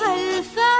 حالا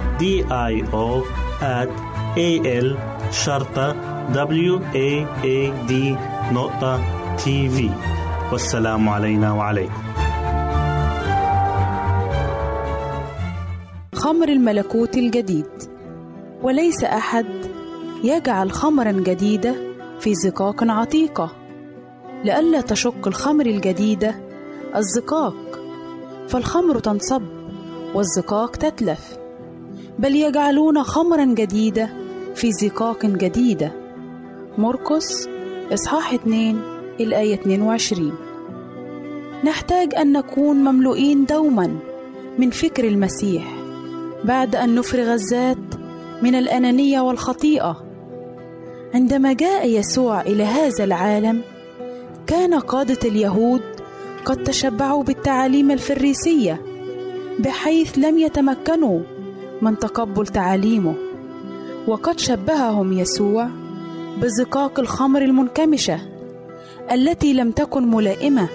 D I O at A L شرطة W A A نقطة تي في والسلام علينا وعليكم. خمر الملكوت الجديد. وليس أحد يجعل خمرا جديدة في زقاق عتيقة. لئلا تشق الخمر الجديدة الزقاق. فالخمر تنصب والزقاق تتلف. بل يجعلون خمرا جديدة في زقاق جديدة. مرقس إصحاح 2 الآية 22 نحتاج أن نكون مملوئين دوما من فكر المسيح بعد أن نفرغ الذات من الأنانية والخطيئة. عندما جاء يسوع إلى هذا العالم كان قادة اليهود قد تشبعوا بالتعاليم الفريسية بحيث لم يتمكنوا من تقبل تعاليمه. وقد شبههم يسوع بزقاق الخمر المنكمشة التي لم تكن ملائمة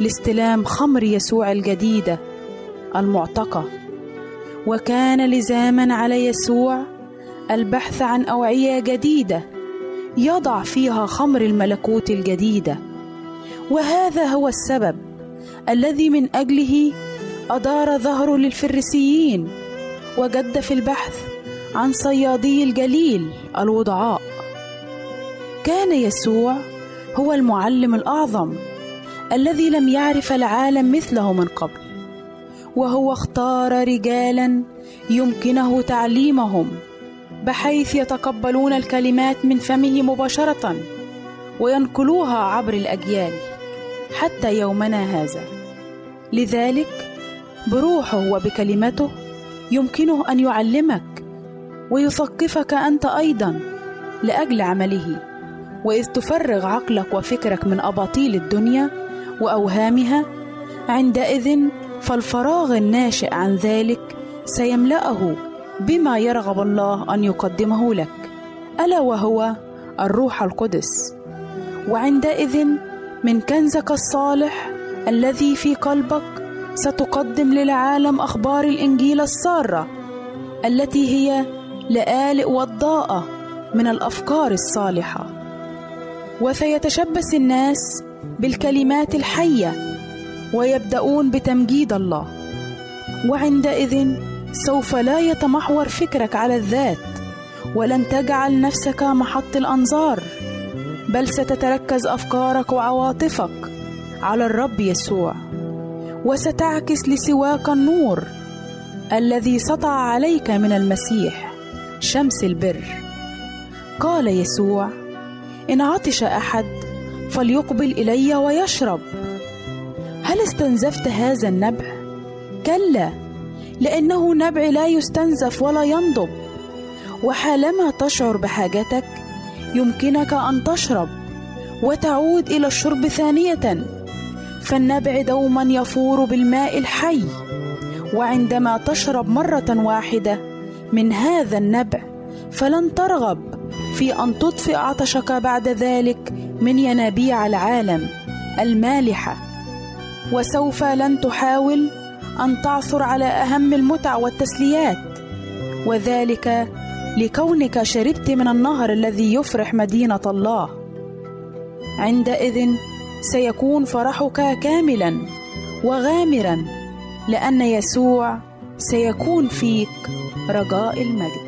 لاستلام خمر يسوع الجديده المعتقة. وكان لزاما على يسوع البحث عن أوعية جديدة يضع فيها خمر الملكوت الجديده وهذا هو السبب الذي من أجله أدار ظهره للفريسيين وجد في البحث عن صيادي الجليل الوضعاء. كان يسوع هو المعلم الأعظم الذي لم يعرف العالم مثله من قبل وهو اختار رجالا يمكنه تعليمهم بحيث يتقبلون الكلمات من فمه مباشرة وينقلوها عبر الأجيال حتى يومنا هذا. لذلك بروحه وبكلمته يمكنه أن يعلمك ويثقفك أنت أيضا لأجل عمله. وإذ تفرغ عقلك وفكرك من أباطيل الدنيا وأوهامها عندئذ فالفراغ الناشئ عن ذلك سيملأه بما يرغب الله أن يقدمه لك. ألا وهو الروح القدس. وعندئذ من كنزك الصالح الذي في قلبك ستقدم للعالم أخبار الإنجيل السارة التي هي لآلئ وضاءة من الأفكار الصالحة. وسيتشبث الناس بالكلمات الحية ويبدأون بتمجيد الله. وعندئذ سوف لا يتمحور فكرك على الذات ولن تجعل نفسك محط الأنظار بل ستتركز أفكارك وعواطفك على الرب يسوع. وستعكس لسواك النور الذي سطع عليك من المسيح شمس البر. قال يسوع إن عطش أحد فليقبل إلي ويشرب. هل استنزفت هذا النبع؟ كلا لأنه نبع لا يستنزف ولا ينضب. وحالما تشعر بحاجتك يمكنك أن تشرب وتعود إلى الشرب ثانية. فالنبع دوما يفور بالماء الحي. وعندما تشرب مرة واحدة من هذا النبع فلن ترغب في أن تطفئ عطشك بعد ذلك من ينابيع العالم المالحة. وسوف لن تحاول أن تعثر على أهم المتع والتسليات. وذلك لكونك شربت من النهر الذي يفرح مدينة الله. عندئذ سيكون فرحك كاملا وغامرا لأن يسوع سيكون فيك رجاء المجد.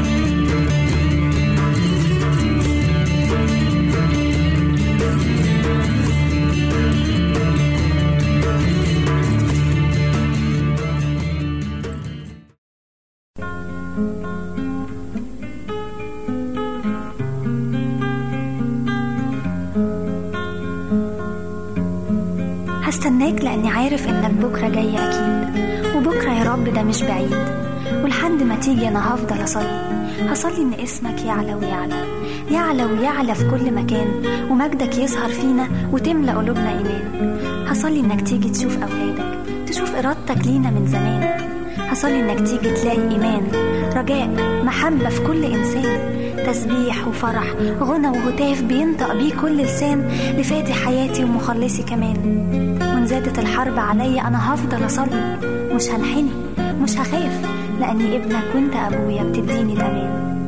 مش بعيد. ولحد ما تيجي أنا هفضل أصلي. هصلي إن اسمك يعلى ويعلى. يعلى ويعلى في كل مكان. ومجدك يظهر فينا وتملى قلوبنا إيمان. هصلي إنك تيجي تشوف أولادك تشوف إرادتك لينا من زمان. هصلي إنك تيجي تلاقي إيمان رجاء محبة في كل إنسان. تسبيح وفرح غنى وهتاف بينطق بيه كل لسان لفاتي حياتي ومخلصي كمان. وإن زادت الحرب عليا أنا هفضل أصلي. مش هنحني مش هخاف لأني ابنك وانت أبويا بتديني الأمان.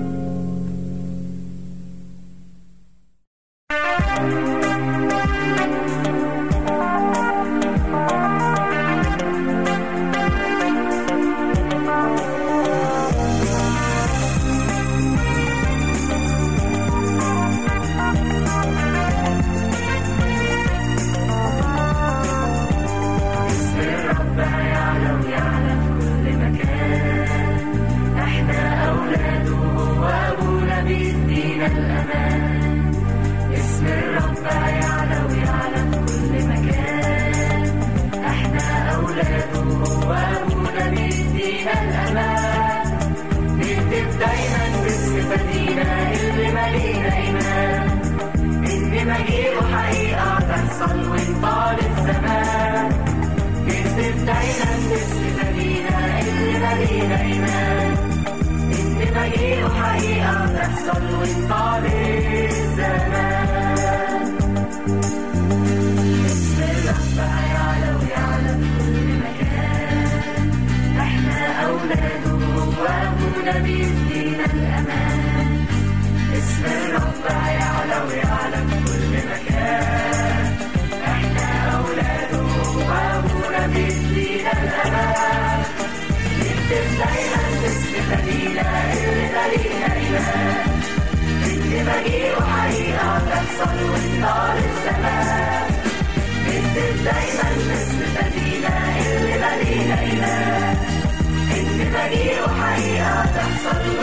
Everybody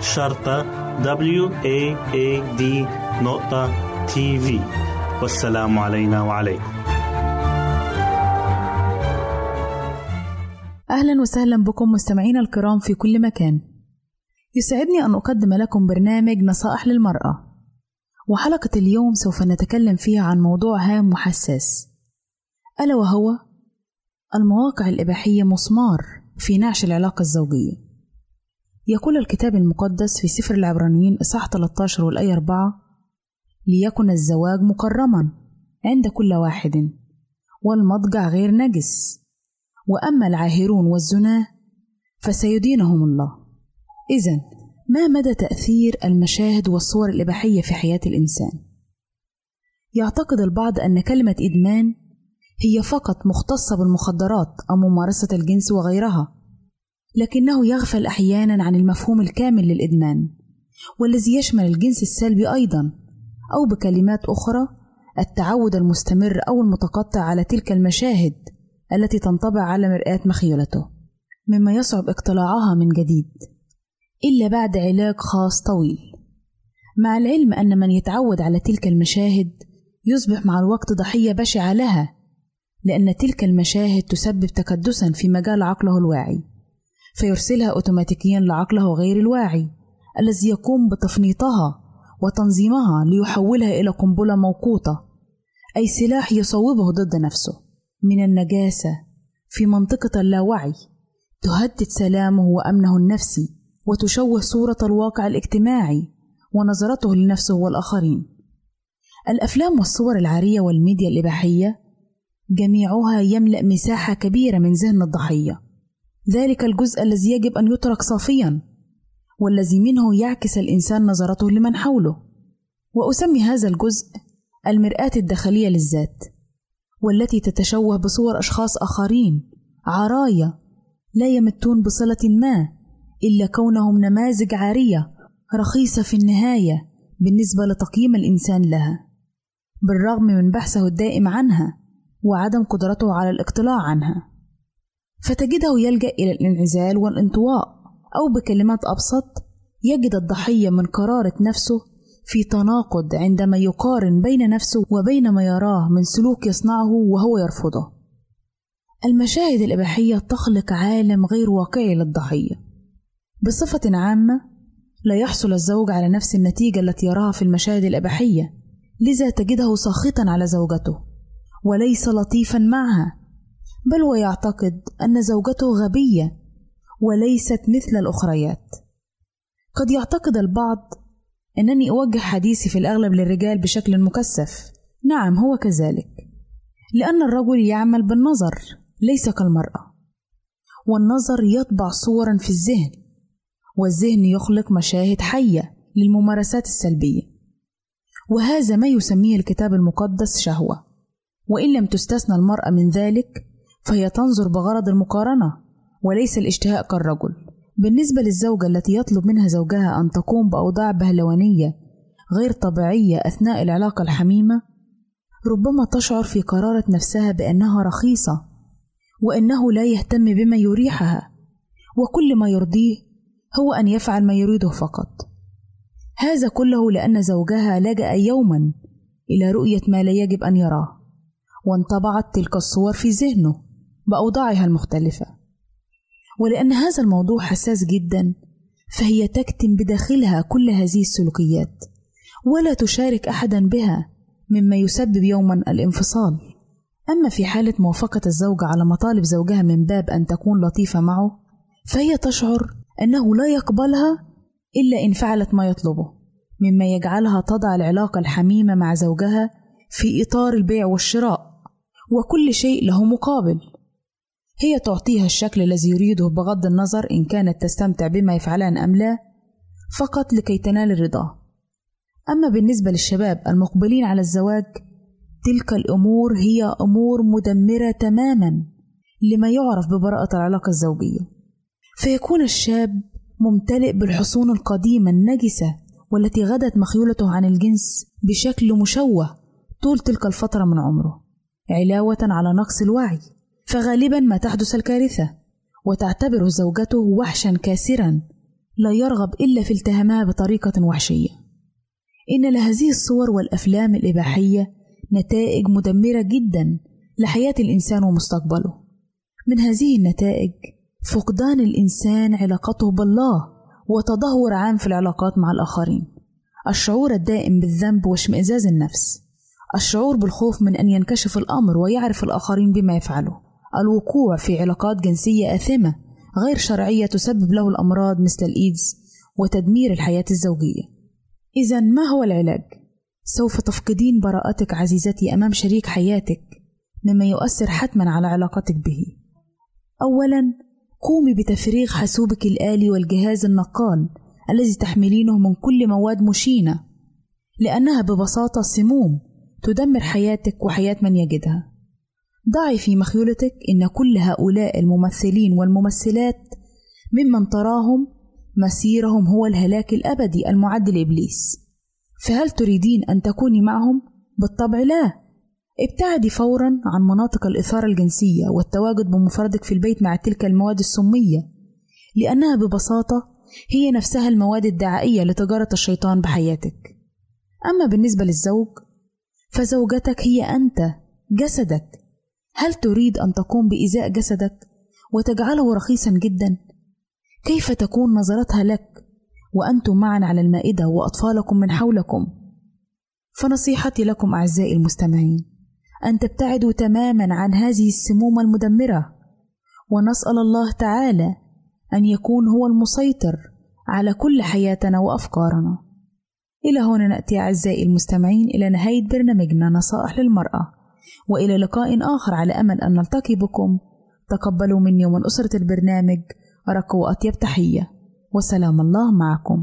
شرطة W A A D نقطة تي في والسلام علينا وعليكم. أهلا وسهلا بكم مستمعينا الكرام في كل مكان. يسعدني أن أقدم لكم برنامج نصائح للمرأة. وحلقة اليوم سوف نتكلم فيها عن موضوع هام وحساس. ألا وهو المواقع الإباحية مسمار في نعش العلاقة الزوجية. يقول الكتاب المقدس في سفر العبرانيين إصحاح 13 والآية 4 ليكن الزواج مكرما عند كل واحد والمضجع غير نجس وأما العاهرون والزناه فسيدينهم الله إذا ما مدى تأثير المشاهد والصور الإباحية في حياة الإنسان؟ يعتقد البعض أن كلمة إدمان هي فقط مختصة بالمخدرات أو ممارسة الجنس وغيرها، لكنه يغفل أحيانا عن المفهوم الكامل للإدمان، والذي يشمل الجنس السلبي أيضا، أو بكلمات أخرى التعود المستمر أو المتقطع على تلك المشاهد التي تنطبع على مرآة مخيلته، مما يصعب اقتلاعها من جديد، إلا بعد علاج خاص طويل. مع العلم أن من يتعود على تلك المشاهد يصبح مع الوقت ضحية بشعة لها، لأن تلك المشاهد تسبب تكدسا في مجال عقله الواعي، فيرسلها أوتوماتيكيا لعقله غير الواعي الذي يقوم بتفنيطها وتنظيمها ليحولها إلى قنبلة موقوتة، أي سلاح يصوبه ضد نفسه من النجاسة في منطقة اللاوعي تهدد سلامه وأمنه النفسي وتشوه صورة الواقع الاجتماعي ونظرته لنفسه والآخرين. الأفلام والصور العارية والميديا الإباحية جميعها يملأ مساحة كبيرة من ذهن الضحية، ذلك الجزء الذي يجب أن يترك صافيًا، والذي منه يعكس الإنسان نظرته لمن حوله، وأسمي هذا الجزء المرآة الداخلية للذات، والتي تتشوه بصور أشخاص آخرين عرايا لا يمتون بصلة ما إلا كونهم نماذج عارية رخيصة في النهاية بالنسبة لتقييم الإنسان لها، بالرغم من بحثه الدائم عنها وعدم قدرته على الاقتلاع عنها، فتجده يلجأ إلى الانعزال والانطواء، أو بكلمات أبسط يجد الضحية من قرارة نفسه في تناقض عندما يقارن بين نفسه وبين ما يراه من سلوك يصنعه وهو يرفضه. المشاهد الإباحية تخلق عالم غير واقعي للضحية. بصفة عامة، لا يحصل الزوج على نفس النتيجة التي يراها في المشاهد الإباحية، لذا تجده ساخطا على زوجته، وليس لطيفا معها، بل ويعتقد أن زوجته غبية وليست مثل الأخريات. قد يعتقد البعض أنني أوجه حديثي في الأغلب للرجال بشكل مكثف، نعم هو كذلك، لأن الرجل يعمل بالنظر ليس كالمرأة، والنظر يطبع صورا في الذهن، والذهن يخلق مشاهد حية للممارسات السلبية، وهذا ما يسميه الكتاب المقدس شهوة، وإن لم تستثنى المرأة من ذلك فهي تنظر بغرض المقارنة وليس الاشتهاء كالرجل. بالنسبة للزوجة التي يطلب منها زوجها أن تقوم بأوضاع بهلوانية غير طبيعية أثناء العلاقة الحميمة، ربما تشعر في قرارة نفسها بأنها رخيصة، وأنه لا يهتم بما يريحها، وكل ما يرضيه هو أن يفعل ما يريده فقط. هذا كله لأن زوجها لجأ يوما إلى رؤية ما لا يجب أن يراه، وانطبعت تلك الصور في ذهنه بأوضاعها المختلفة. ولأن هذا الموضوع حساس جدا فهي تكتم بداخلها كل هذه السلوكيات ولا تشارك أحدا بها مما يسبب يوما الانفصال أما في حالة موافقة الزوجة على مطالب زوجها من باب أن تكون لطيفة معه فهي تشعر أنه لا يقبلها إلا إن فعلت ما يطلبه مما يجعلها تضع العلاقة الحميمة مع زوجها في إطار البيع والشراء وكل شيء له مقابل هي تعطيها الشكل الذي يريده بغض النظر إن كانت تستمتع بما يفعلان أم لا فقط لكي تنال الرضا. أما بالنسبة للشباب المقبلين على الزواج تلك الأمور هي أمور مدمرة تماما لما يعرف ببراءة العلاقة الزوجية. فيكون الشاب ممتلئ بالحصون القديمة النجسة والتي غدت مخيولته عن الجنس بشكل مشوه طول تلك الفترة من عمره علاوة على نقص الوعي. فغالبا ما تحدث الكارثة وتعتبره زوجته وحشا كاسرا لا يرغب إلا في التهامها بطريقة وحشية. إن لهذه الصور والأفلام الإباحية نتائج مدمرة جدا لحياة الإنسان ومستقبله. من هذه النتائج فقدان الإنسان علاقته بالله وتدهور عام في العلاقات مع الآخرين. الشعور الدائم بالذنب واشمئزاز النفس. الشعور بالخوف من أن ينكشف الأمر ويعرف الآخرين بما يفعله. الوقوع في علاقات جنسية آثمة غير شرعية تسبب له الأمراض مثل الإيدز وتدمير الحياة الزوجية. إذا ما هو العلاج؟ سوف تفقدين براءتك عزيزتي أمام شريك حياتك مما يؤثر حتما على علاقتك به. أولا قومي بتفريغ حاسوبك الآلي والجهاز النقال الذي تحملينه من كل مواد مشينة لأنها ببساطة سموم تدمر حياتك وحياة من يجدها. ضعي في مخيولتك إن كل هؤلاء الممثلين والممثلات ممن تراهم مسيرهم هو الهلاك الأبدي المعد لإبليس. فهل تريدين أن تكوني معهم؟ بالطبع لا. ابتعدي فورا عن مناطق الإثارة الجنسية والتواجد بمفردك في البيت مع تلك المواد السمية لأنها ببساطة هي نفسها المواد الدعائية لتجارة الشيطان بحياتك. أما بالنسبة للزوج فزوجتك هي أنت جسدك. هل تريد أن تقوم بإزاء جسدك وتجعله رخيصا جدا؟ كيف تكون نظرتها لك وأنتم معا على المائدة وأطفالكم من حولكم؟ فنصيحتي لكم أعزائي المستمعين أن تبتعدوا تماما عن هذه السموم المدمرة ونسأل الله تعالى أن يكون هو المسيطر على كل حياتنا وأفكارنا إلى هنا نأتي أعزائي المستمعين إلى نهاية برنامجنا نصائح للمرأة وإلى لقاء آخر على أمل أن نلتقي بكم. تقبلوا مني ومن أسرة البرنامج أرق وأطيب تحية. وسلام الله معكم.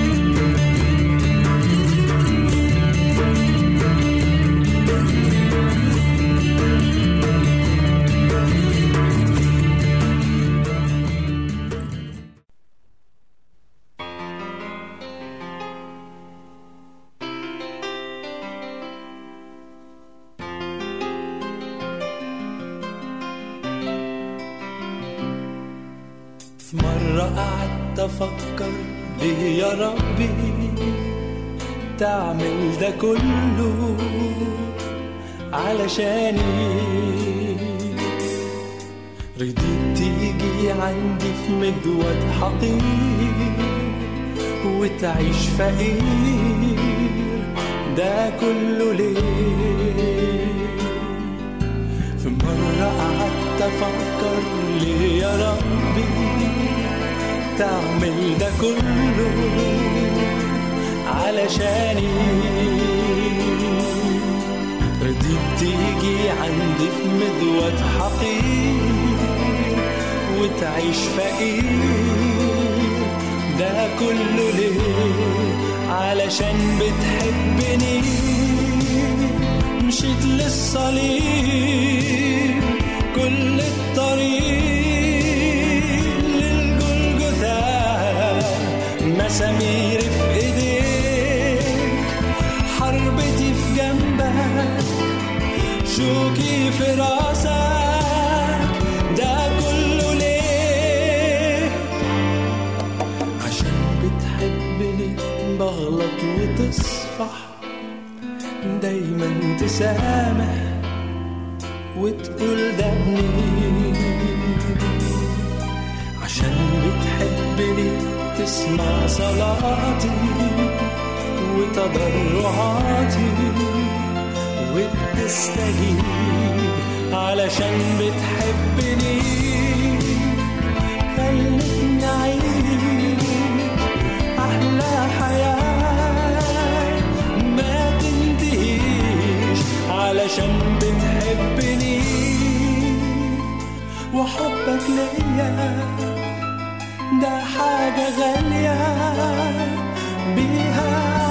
قعدت أفكر ليه يا ربي تعمل ده كله علشاني رضيت تيجي عندي في مدود حقير وتعيش فقير ده كله ليه؟ في مرة قعدت أفكر ليه يا ربي تعمل ده كله علشاني. رضيت تيجي عندي في مذوة حقير وتعيش فقير. ده كله ليه؟ علشان بتحبني. مشيت للصليب كل الطريق. مسامير في إيديك حربتي في جنبك. شوكي في راسك ده كله ليه؟ عشان بتحبني بغلط وتصفح دايما تسامح وتقول ده عشان بتحبني تسمع صلاتي وتضرعاتي وبتستجيب علشان بتحبني. خلتني أعيش أحلى حياة ما تنتهيش علشان بتحبني. وحبك ده حاجة غالية بيها.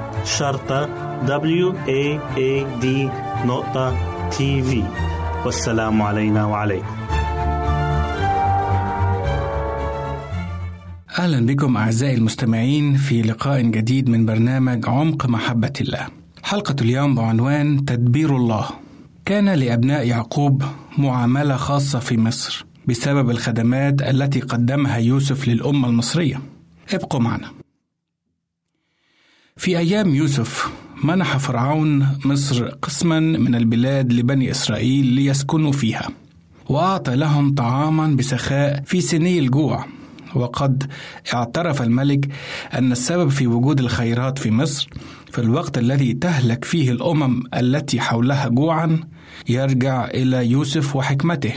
شرطة W A A D نقطة تي في والسلام علينا وعليكم أهلا بكم أعزائي المستمعين في لقاء جديد من برنامج عمق محبة الله. حلقة اليوم بعنوان تدبير الله. كان لأبناء يعقوب معاملة خاصة في مصر بسبب الخدمات التي قدمها يوسف للأمة المصرية ابقوا معنا في أيام يوسف منح فرعون مصر قسما من البلاد لبني إسرائيل ليسكنوا فيها وأعطى لهم طعاما بسخاء في سني الجوع. وقد اعترف الملك أن السبب في وجود الخيرات في مصر في الوقت الذي تهلك فيه الأمم التي حولها جوعا يرجع إلى يوسف وحكمته.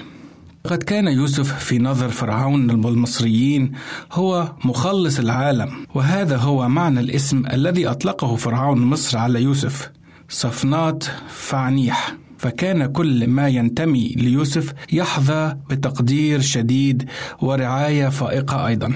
قد كان يوسف في نظر فرعون المصريين هو مخلص العالم وهذا هو معنى الاسم الذي أطلقه فرعون مصر على يوسف صفنات فعنيح. فكان كل ما ينتمي ليوسف يحظى بتقدير شديد ورعاية فائقة أيضا.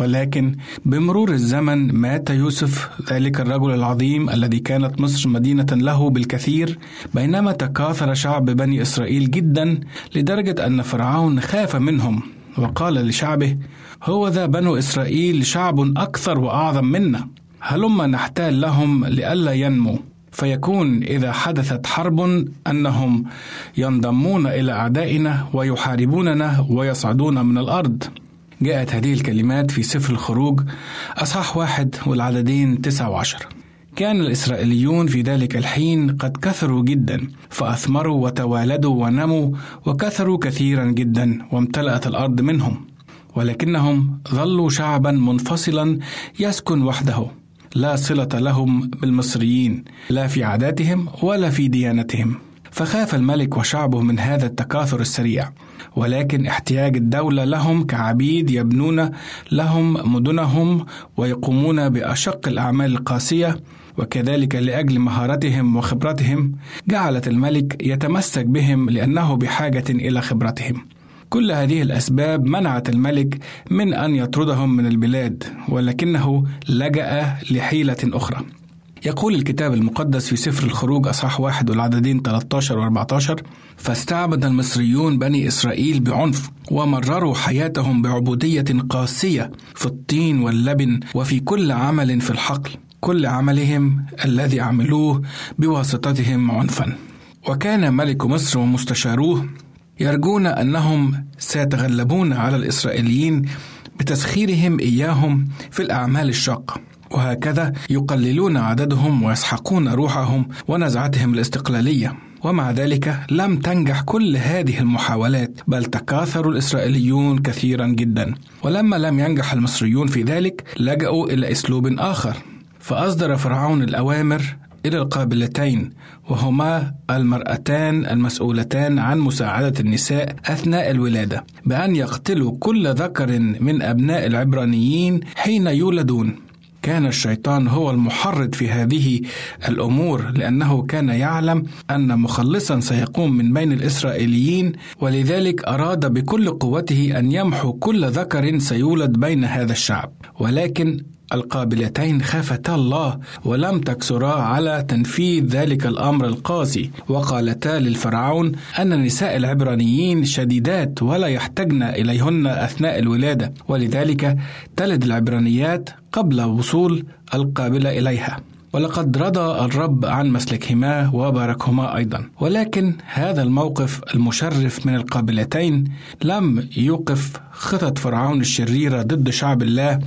ولكن بمرور الزمن مات يوسف ذلك الرجل العظيم الذي كانت مصر مدينة له بالكثير بينما تكاثر شعب بني إسرائيل جدا لدرجة أن فرعون خاف منهم. وقال لشعبه هو ذا بنو إسرائيل شعب أكثر وأعظم منا. هلما نحتال لهم لئلا ينمو. فيكون إذا حدثت حرب أنهم ينضمون إلى أعدائنا ويحاربوننا ويصعدون من الأرض. جاءت هذه الكلمات في سفر الخروج أصحاح واحد والعددين تسعة وعشر. كان الإسرائيليون في ذلك الحين قد كثروا جدا فأثمروا وتوالدوا ونموا وكثروا كثيرا جدا وامتلأت الأرض منهم. ولكنهم ظلوا شعبا منفصلا يسكن وحده. لا صلة لهم بالمصريين لا في عاداتهم ولا في ديانتهم. فخاف الملك وشعبه من هذا التكاثر السريع. ولكن احتياج الدولة لهم كعبيد يبنون لهم مدنهم ويقومون بأشق الأعمال القاسية وكذلك لأجل مهارتهم وخبرتهم جعلت الملك يتمسك بهم لأنه بحاجة إلى خبرتهم. كل هذه الأسباب منعت الملك من أن يطردهم من البلاد ولكنه لجأ لحيلة أخرى. يقول الكتاب المقدس في سفر الخروج أصحاح واحد والعددين 13 و 14 فاستعبد المصريون بني إسرائيل بعنف ومرروا حياتهم بعبودية قاسية في الطين واللبن وفي كل عمل في الحقل كل عملهم الذي عملوه بواسطتهم عنفا. وكان ملك مصر ومستشاروه يرجون أنهم سيتغلبون على الإسرائيليين بتسخيرهم إياهم في الأعمال الشاقة. وهكذا يقللون عددهم ويسحقون روحهم ونزعتهم الاستقلالية. ومع ذلك لم تنجح كل هذه المحاولات بل تكاثر الإسرائيليون كثيرا جدا. ولما لم ينجح المصريون في ذلك لجأوا إلى أسلوب آخر. فأصدر فرعون الأوامر إلى القابلتين وهما المرأتان المسؤولتان عن مساعدة النساء أثناء الولادة بأن يقتلوا كل ذكر من أبناء العبرانيين حين يولدون. كان الشيطان هو المحرض في هذه الأمور لأنه كان يعلم أن مخلصا سيقوم من بين الإسرائيليين ولذلك أراد بكل قوته أن يمحو كل ذكر سيولد بين هذا الشعب. ولكن القابلتين خافتا الله ولم تكسرا على تنفيذ ذلك الأمر القاسي. وقالتا للفرعون أن نساء العبرانيين شديدات ولا يحتجن إليهن أثناء الولادة ولذلك تلد العبرانيات قبل وصول القابله إليها. ولقد رضى الرب عن مسلكهما وباركهما أيضا. ولكن هذا الموقف المشرف من القابلتين لم يوقف خطط فرعون الشريرة ضد شعب الله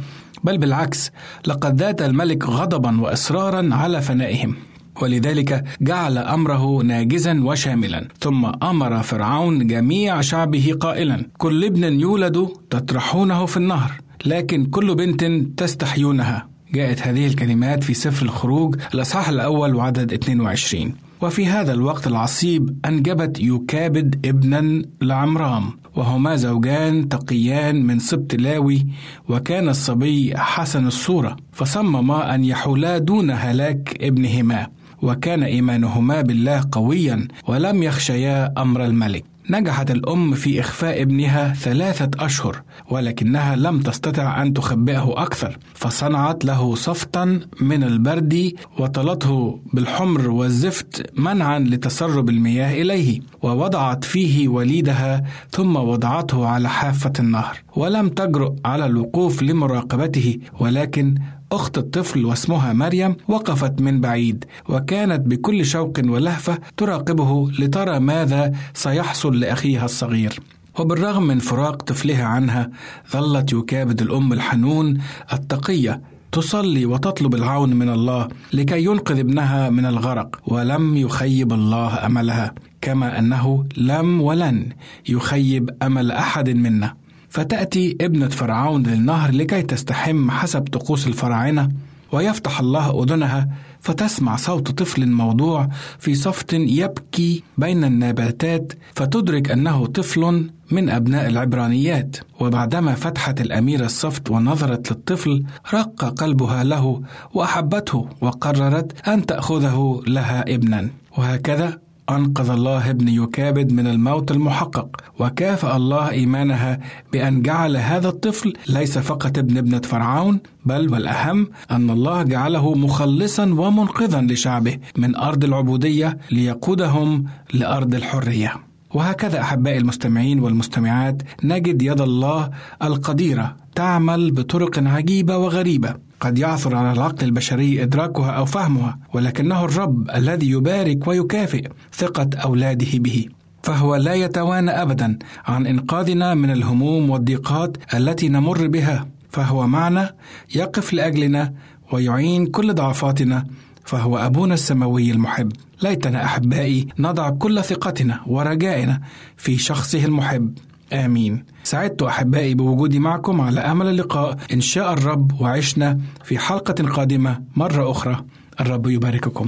بل بالعكس لقد ذات الملك غضبا واصرارا على فنائهم ولذلك جعل أمره ناجزا وشاملا ثم أمر فرعون جميع شعبه قائلا كل ابن يولد تطرحونه في النهر لكن كل بنت تستحيونها. جاءت هذه الكلمات في سفر الخروج الأصحاح الأول وعدد 22 وفي هذا الوقت العصيب أنجبت يكابد ابنا لعمرام وهما زوجان تقيان من سبط لاوي وكان الصبي حسن الصورة فصمما أن يحولا دون هلاك ابنهما وكان إيمانهما بالله قويا ولم يخشيا أمر الملك. نجحت الأم في إخفاء ابنها ثلاثة أشهر ولكنها لم تستطع أن تخبئه أكثر فصنعت له صفتا من البرد وطلته بالحمر والزفت منعا لتسرب المياه إليه ووضعت فيه وليدها ثم وضعته على حافة النهر ولم تجرؤ على الوقوف لمراقبته ولكن أخت الطفل واسمها مريم وقفت من بعيد وكانت بكل شوق ولهفة تراقبه لترى ماذا سيحصل لأخيها الصغير. وبالرغم من فراق طفلها عنها ظلت يكابد الأم الحنون التقية تصلي وتطلب العون من الله لكي ينقذ ابنها من الغرق ولم يخيب الله أملها كما أنه لم ولن يخيب أمل أحد منا. فتأتي ابنة فرعون للنهر لكي تستحم حسب طقوس الفراعنة ويفتح الله أذنها فتسمع صوت طفل موضوع في صفت يبكي بين النباتات فتدرك أنه طفل من أبناء العبرانيات. وبعدما فتحت الاميره الصفت ونظرت للطفل رق قلبها له وأحبته وقررت أن تأخذه لها ابنا. وهكذا أنقذ الله ابن يكابد من الموت المحقق وكافأ الله إيمانها بأن جعل هذا الطفل ليس فقط ابن ابنة فرعون بل والأهم أن الله جعله مخلصا ومنقذا لشعبه من أرض العبودية ليقودهم لأرض الحرية. وهكذا أحبائي المستمعين والمستمعات نجد يد الله القديرة تعمل بطرق عجيبة وغريبة. قد يعثر على العقل البشري إدراكها أو فهمها ولكنه الرب الذي يبارك ويكافئ ثقة أولاده به. فهو لا يتوانى أبدا عن إنقاذنا من الهموم والضيقات التي نمر بها. فهو معنا يقف لأجلنا ويعين كل ضعفاتنا. فهو أبونا السماوي المحب. ليتنا أحبائي نضع كل ثقتنا ورجائنا في شخصه المحب. آمين. سعدت أحبائي بوجودي معكم على أمل اللقاء. إن شاء الرب وعشنا في حلقة قادمة مرة أخرى. الرب يبارككم.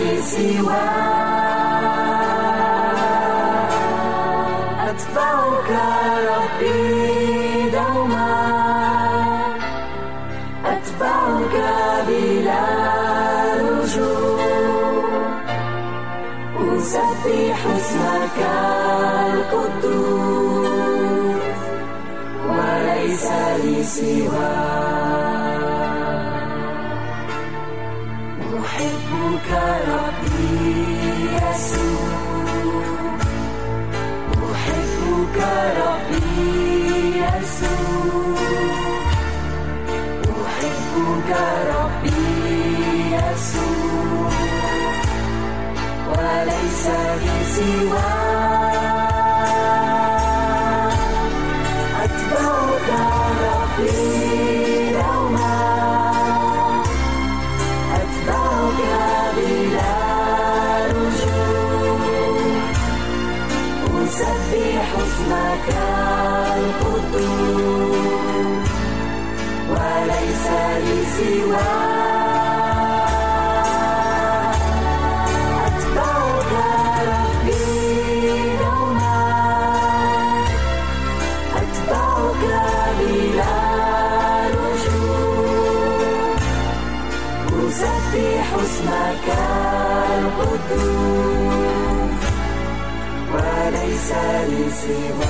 لي سواك أتبعك ربي دوما. أتبعك بلا رجوع. أسبح اسمك القدوس. وليس لي سواك. وليس لي لي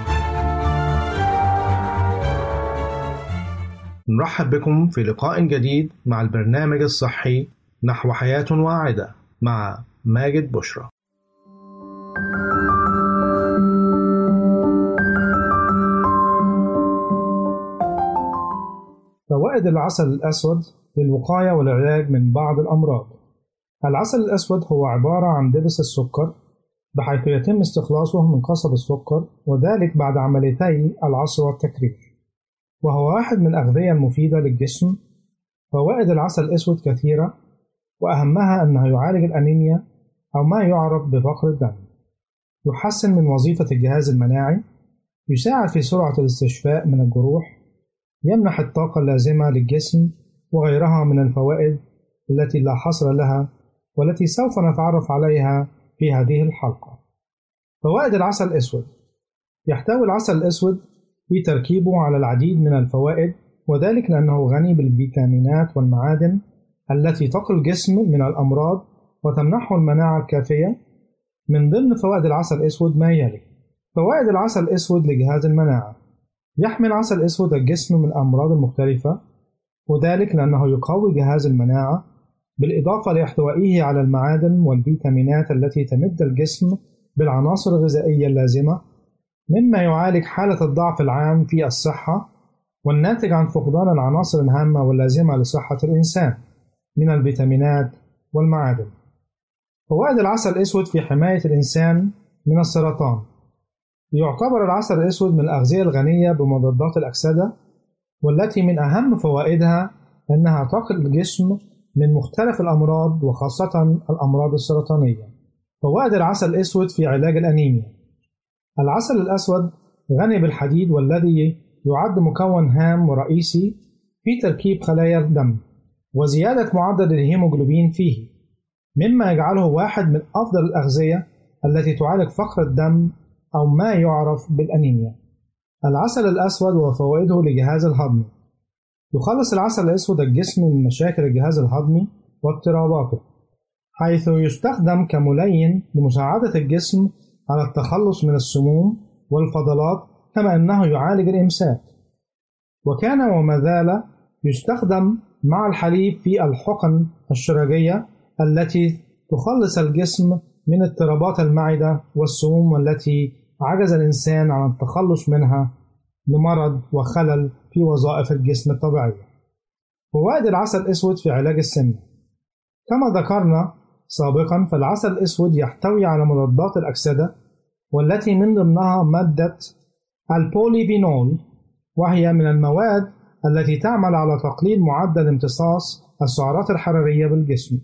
نرحب بكم في لقاء جديد مع البرنامج الصحي نحو حياة واعدة مع ماجد بشرى. فوائد العسل الأسود للوقاية والعلاج من بعض الأمراض. العسل الأسود هو عبارة عن دبس السكر بحيث يتم استخلاصه من قصب السكر وذلك بعد عمليتي العصر والتكرير. وهو واحد من الأغذية المفيدة للجسم فوائد العسل الأسود كثيرة وأهمها أنه يعالج الأنيميا أو ما يعرف بفقر الدم يحسن من وظيفة الجهاز المناعي يساعد في سرعة الاستشفاء من الجروح يمنح الطاقة اللازمة للجسم وغيرها من الفوائد التي لا حصر لها والتي سوف نتعرف عليها في هذه الحلقة. فوائد العسل الأسود يحتوي العسل الأسود في تركيبه على العديد من الفوائد وذلك لأنه غني بالفيتامينات والمعادن التي تقي الجسم من الأمراض وتمنحه المناعة الكافية. من ضمن فوائد العسل الأسود ما يلي؟ فوائد العسل الأسود لجهاز المناعة. يحمي العسل الأسود الجسم من الأمراض المختلفة وذلك لأنه يقوي جهاز المناعة بالإضافة لإحتوائه على المعادن والفيتامينات التي تمد الجسم بالعناصر الغذائية اللازمة. مما يعالج حالة الضعف العام في الصحة والناتج عن فقدان العناصر الهامة واللازمة لصحة الإنسان من الفيتامينات والمعادن. فوائد العسل الأسود في حماية الإنسان من السرطان يعتبر العسل الأسود من الأغذية الغنية بمضادات الأكسدة والتي من أهم فوائدها أنها تقي الجسم من مختلف الأمراض وخاصة الأمراض السرطانية. فوائد العسل الأسود في علاج الأنيميا العسل الأسود غني بالحديد والذي يعد مكون هام ورئيسي في تركيب خلايا الدم وزيادة معدل الهيموجلوبين فيه مما يجعله واحد من أفضل الأغذية التي تعالج فقر الدم أو ما يعرف بالأنيميا. العسل الأسود وفوائده لجهاز الهضم. يخلص العسل الأسود الجسم من مشاكل الجهاز الهضمي واضطراباته حيث يستخدم كملين لمساعدة الجسم على التخلص من السموم والفضلات كما أنه يعالج الإمساك وكان وما زال يستخدم مع الحليب في الحقن الشرجية التي تخلص الجسم من اضطرابات المعدة والسموم التي عجز الإنسان عن التخلص منها لمرض وخلل في وظائف الجسم الطبيعية. فوائد العسل الأسود في علاج السمنة كما ذكرنا سابقا فالعسل الأسود يحتوي على مضادات الأكسدة والتي من ضمنها مادة البوليفينول وهي من المواد التي تعمل على تقليل معدل امتصاص السعرات الحرارية بالجسم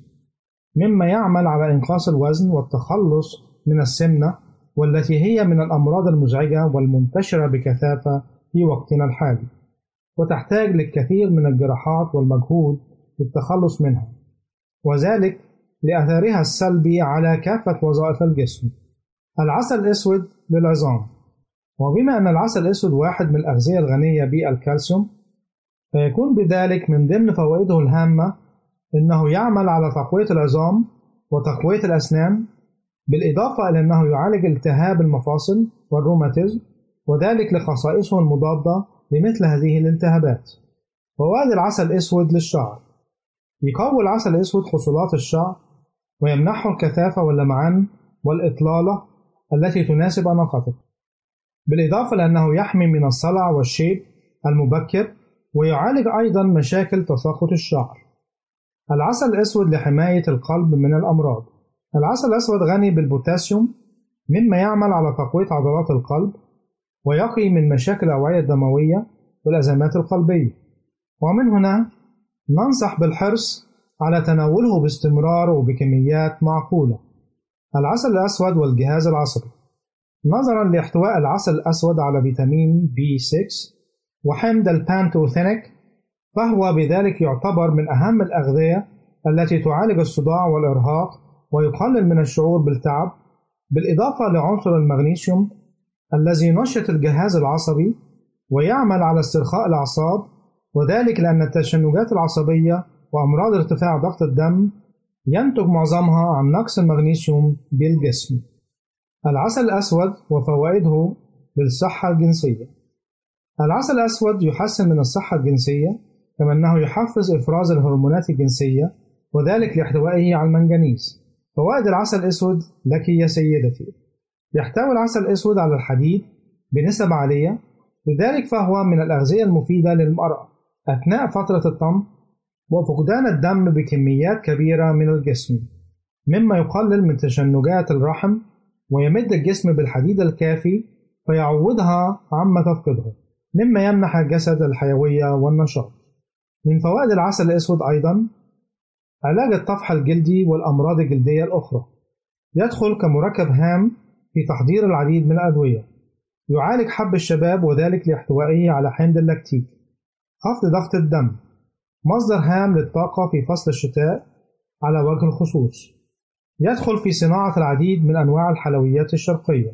مما يعمل على إنقاص الوزن والتخلص من السمنة والتي هي من الأمراض المزعجة والمنتشرة بكثافة في وقتنا الحالي وتحتاج للكثير من الجراحات والمجهود للتخلص منها. وذلك لأثرها السلبي على كافة وظائف الجسم. العسل الأسود للعظام. وبما أن العسل الأسود واحد من الأغذية الغنية بالكالسيوم فيكون بذلك من ضمن فوائده الهامة أنه يعمل على تقوية العظام وتقوية الأسنان بالإضافة إلى أنه يعالج التهاب المفاصل والروماتيزم وذلك لخصائصه المضادة لمثل هذه الالتهابات فوائد العسل الأسود للشعر. يقوي العسل الأسود خصولات الشعر ويمنحه الكثافة واللمعان والإطلالة التي تناسب أناقته بالإضافة لأنه يحمي من الصلع والشيب المبكر ويعالج أيضا مشاكل تساقط الشعر. العسل الأسود لحماية القلب من الأمراض. العسل الأسود غني بالبوتاسيوم مما يعمل على تقوية عضلات القلب ويقي من مشاكل الأوعية الدموية والأزمات القلبية. ومن هنا ننصح بالحرص على تناوله باستمرار وبكميات معقولة. العسل الأسود والجهاز العصبي. نظرا لإحتواء العسل الأسود على فيتامين B6 وحمض البانتوثينيك فهو بذلك يعتبر من أهم الأغذية التي تعالج الصداع والإرهاق ويقلل من الشعور بالتعب بالإضافة لعنصر المغنيسيوم الذي ينشط الجهاز العصبي ويعمل على استرخاء الأعصاب وذلك لأن التشنجات العصبية وأمراض ارتفاع ضغط الدم ينتج معظمها عن نقص المغنيسيوم بالجسم. العسل الأسود وفوائده للصحة الجنسية العسل الأسود يحسن من الصحة الجنسية كما أنه يحفز إفراز الهرمونات الجنسية وذلك لاحتوائه على المنجنيز. فوائد العسل الأسود لك يا سيدتي يحتوي العسل الأسود على الحديد بنسب عالية لذلك فهو من الأغذية المفيدة للمرأة أثناء فترة الطمث وفقدان الدم بكميات كبيرة من الجسم مما يقلل من تشنجات الرحم ويمد الجسم بالحديد الكافي فيعوضها عما تفقده مما يمنح الجسد الحيوية والنشاط. من فوائد العسل الأسود أيضا علاج الطفح الجلدي والأمراض الجلدية الأخرى. يدخل كمركب هام في تحضير العديد من الأدوية. يعالج حب الشباب وذلك لاحتوائه على حمض اللاكتيك. خفض ضغط الدم. مصدر هام للطاقة في فصل الشتاء على وجه الخصوص. يدخل في صناعة العديد من أنواع الحلويات الشرقية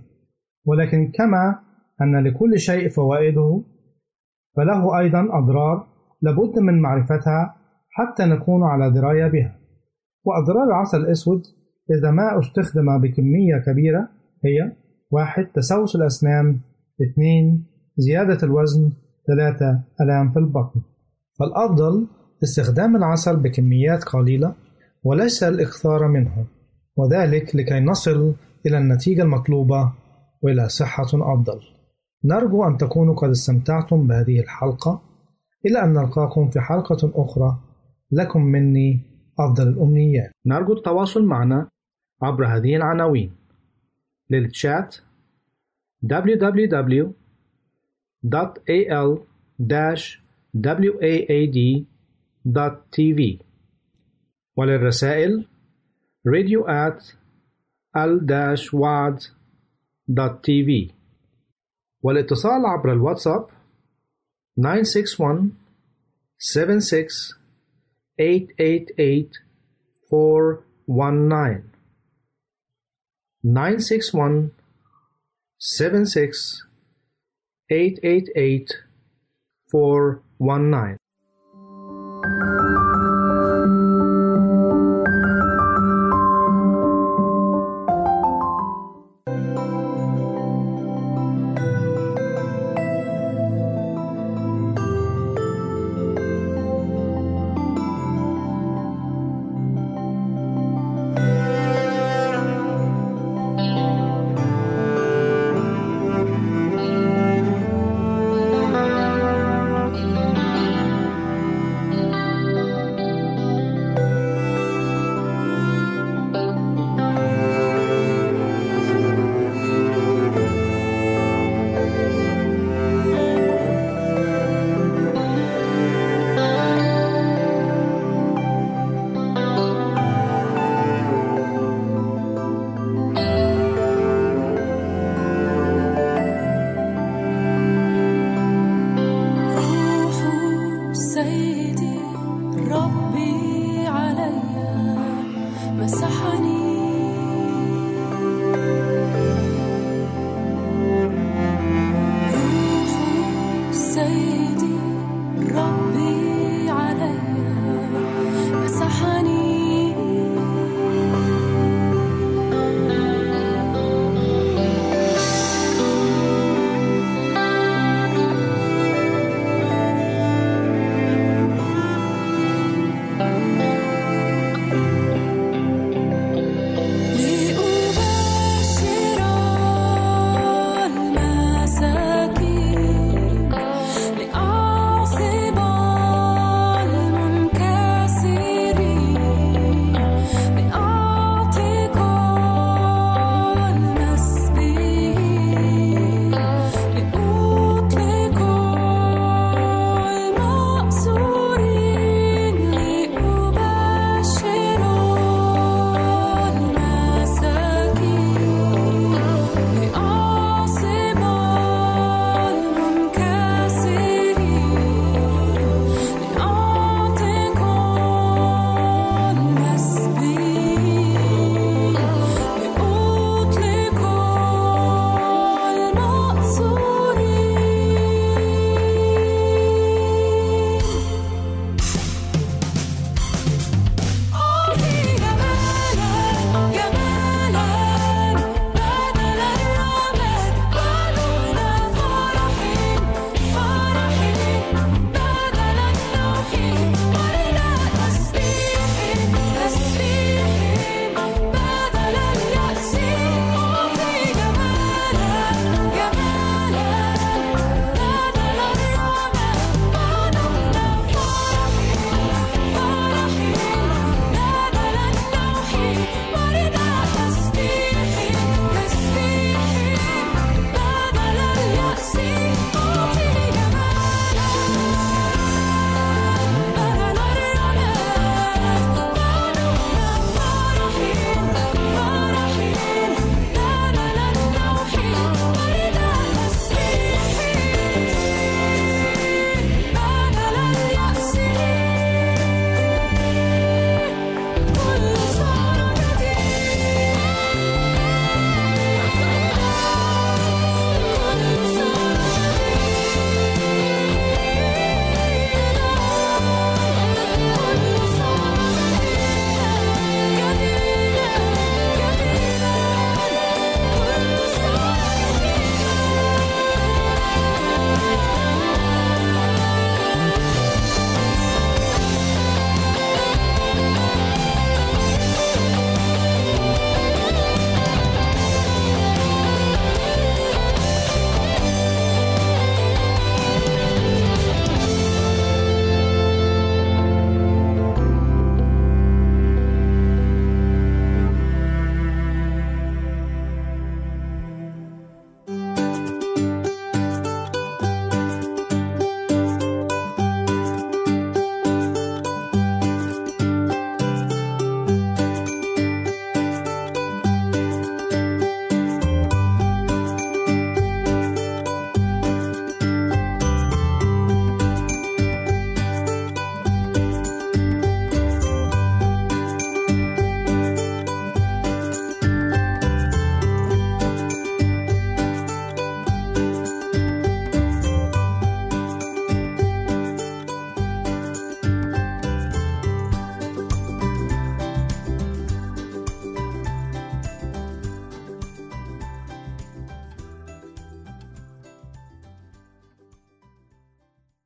ولكن كما أن لكل شيء فوائده فله أيضا أضرار لابد من معرفتها حتى نكون على دراية بها. وأضرار العسل الأسود إذا ما استخدم بكمية كبيرة هي واحد تسوس الأسنان اثنين زيادة الوزن ثلاثة ألام في البطن. فالأفضل استخدام العسل بكميات قليلة وليس الإكثار منه وذلك لكي نصل إلى النتيجة المطلوبة وإلى صحة أفضل. نرجو أن تكونوا قد استمتعتم بهذه الحلقة. إلى أن نلقاكم في حلقة أخرى لكم مني أفضل الأمنيات. نرجو التواصل معنا عبر هذه العناوين. للتشات www.al-waad.tv وللرسائل radio at al-waad.tv والاتصال عبر الواتساب 961 76 888 419 961 76 888 four one nine.